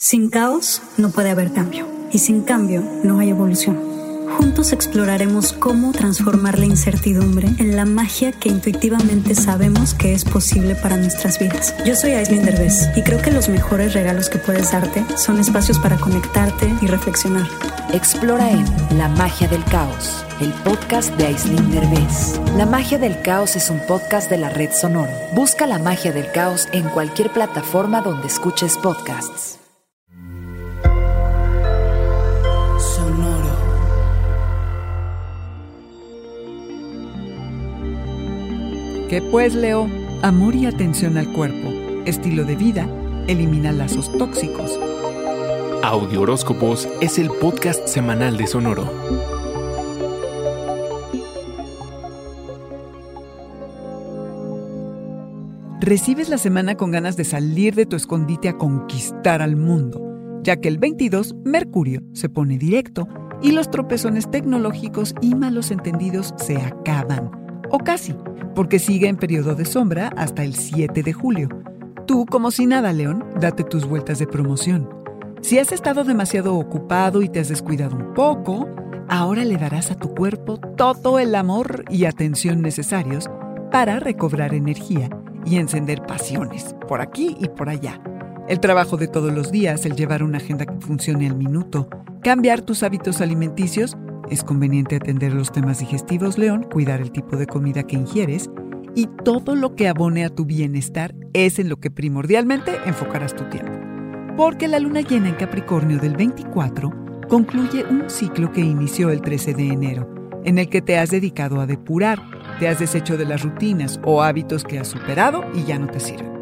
Sin caos no puede haber cambio. Y sin cambio no hay evolución. Juntos exploraremos cómo transformar la incertidumbre en la magia que intuitivamente sabemos que es posible para nuestras vidas. Yo soy Aislinn Derbez y creo que los mejores regalos que puedes darte son espacios para conectarte y reflexionar. Explora en La magia del caos, el podcast de Aislinn Derbez. La magia del caos es un podcast de la red Sonoro. Busca La magia del caos en cualquier plataforma donde escuches podcasts. ¿Qué pues, Leo? Amor y atención al cuerpo, estilo de vida, elimina lazos tóxicos. Audio Horóscopos es el podcast semanal de Sonoro. Recibes la semana con ganas de salir de tu escondite a conquistar al mundo, ya que el 22 Mercurio se pone directo y los tropezones tecnológicos y malos entendidos se acaban, o casi porque sigue en periodo de sombra hasta el 7 de julio. Tú, como si nada, León, date tus vueltas de promoción. Si has estado demasiado ocupado y te has descuidado un poco, ahora le darás a tu cuerpo todo el amor y atención necesarios para recobrar energía y encender pasiones, por aquí y por allá. El trabajo de todos los días, el llevar una agenda que funcione al minuto, cambiar tus hábitos alimenticios es conveniente atender los temas digestivos, León, cuidar el tipo de comida que ingieres y todo lo que abone a tu bienestar es en lo que primordialmente enfocarás tu tiempo. Porque la luna llena en Capricornio del 24 concluye un ciclo que inició el 13 de enero, en el que te has dedicado a depurar, te has deshecho de las rutinas o hábitos que has superado y ya no te sirven.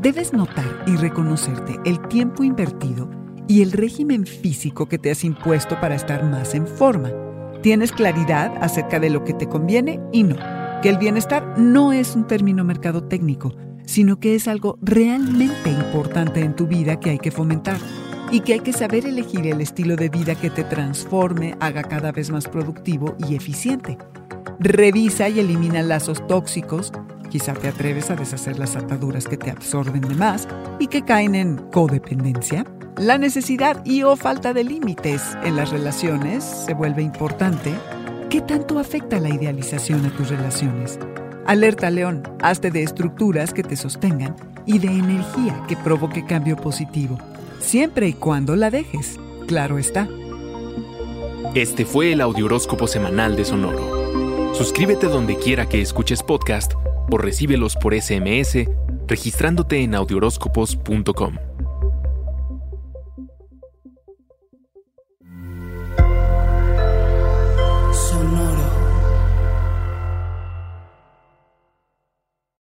Debes notar y reconocerte el tiempo invertido y el régimen físico que te has impuesto para estar más en forma tienes claridad acerca de lo que te conviene y no. Que el bienestar no es un término mercado técnico, sino que es algo realmente importante en tu vida que hay que fomentar y que hay que saber elegir el estilo de vida que te transforme, haga cada vez más productivo y eficiente. Revisa y elimina lazos tóxicos, quizá te atreves a deshacer las ataduras que te absorben de más y que caen en codependencia la necesidad y o falta de límites en las relaciones se vuelve importante. ¿Qué tanto afecta la idealización a tus relaciones? Alerta León, hazte de estructuras que te sostengan y de energía que provoque cambio positivo, siempre y cuando la dejes, claro está. Este fue el Audioróscopo Semanal de Sonoro. Suscríbete donde quiera que escuches podcast o recíbelos por SMS registrándote en audioróscopos.com.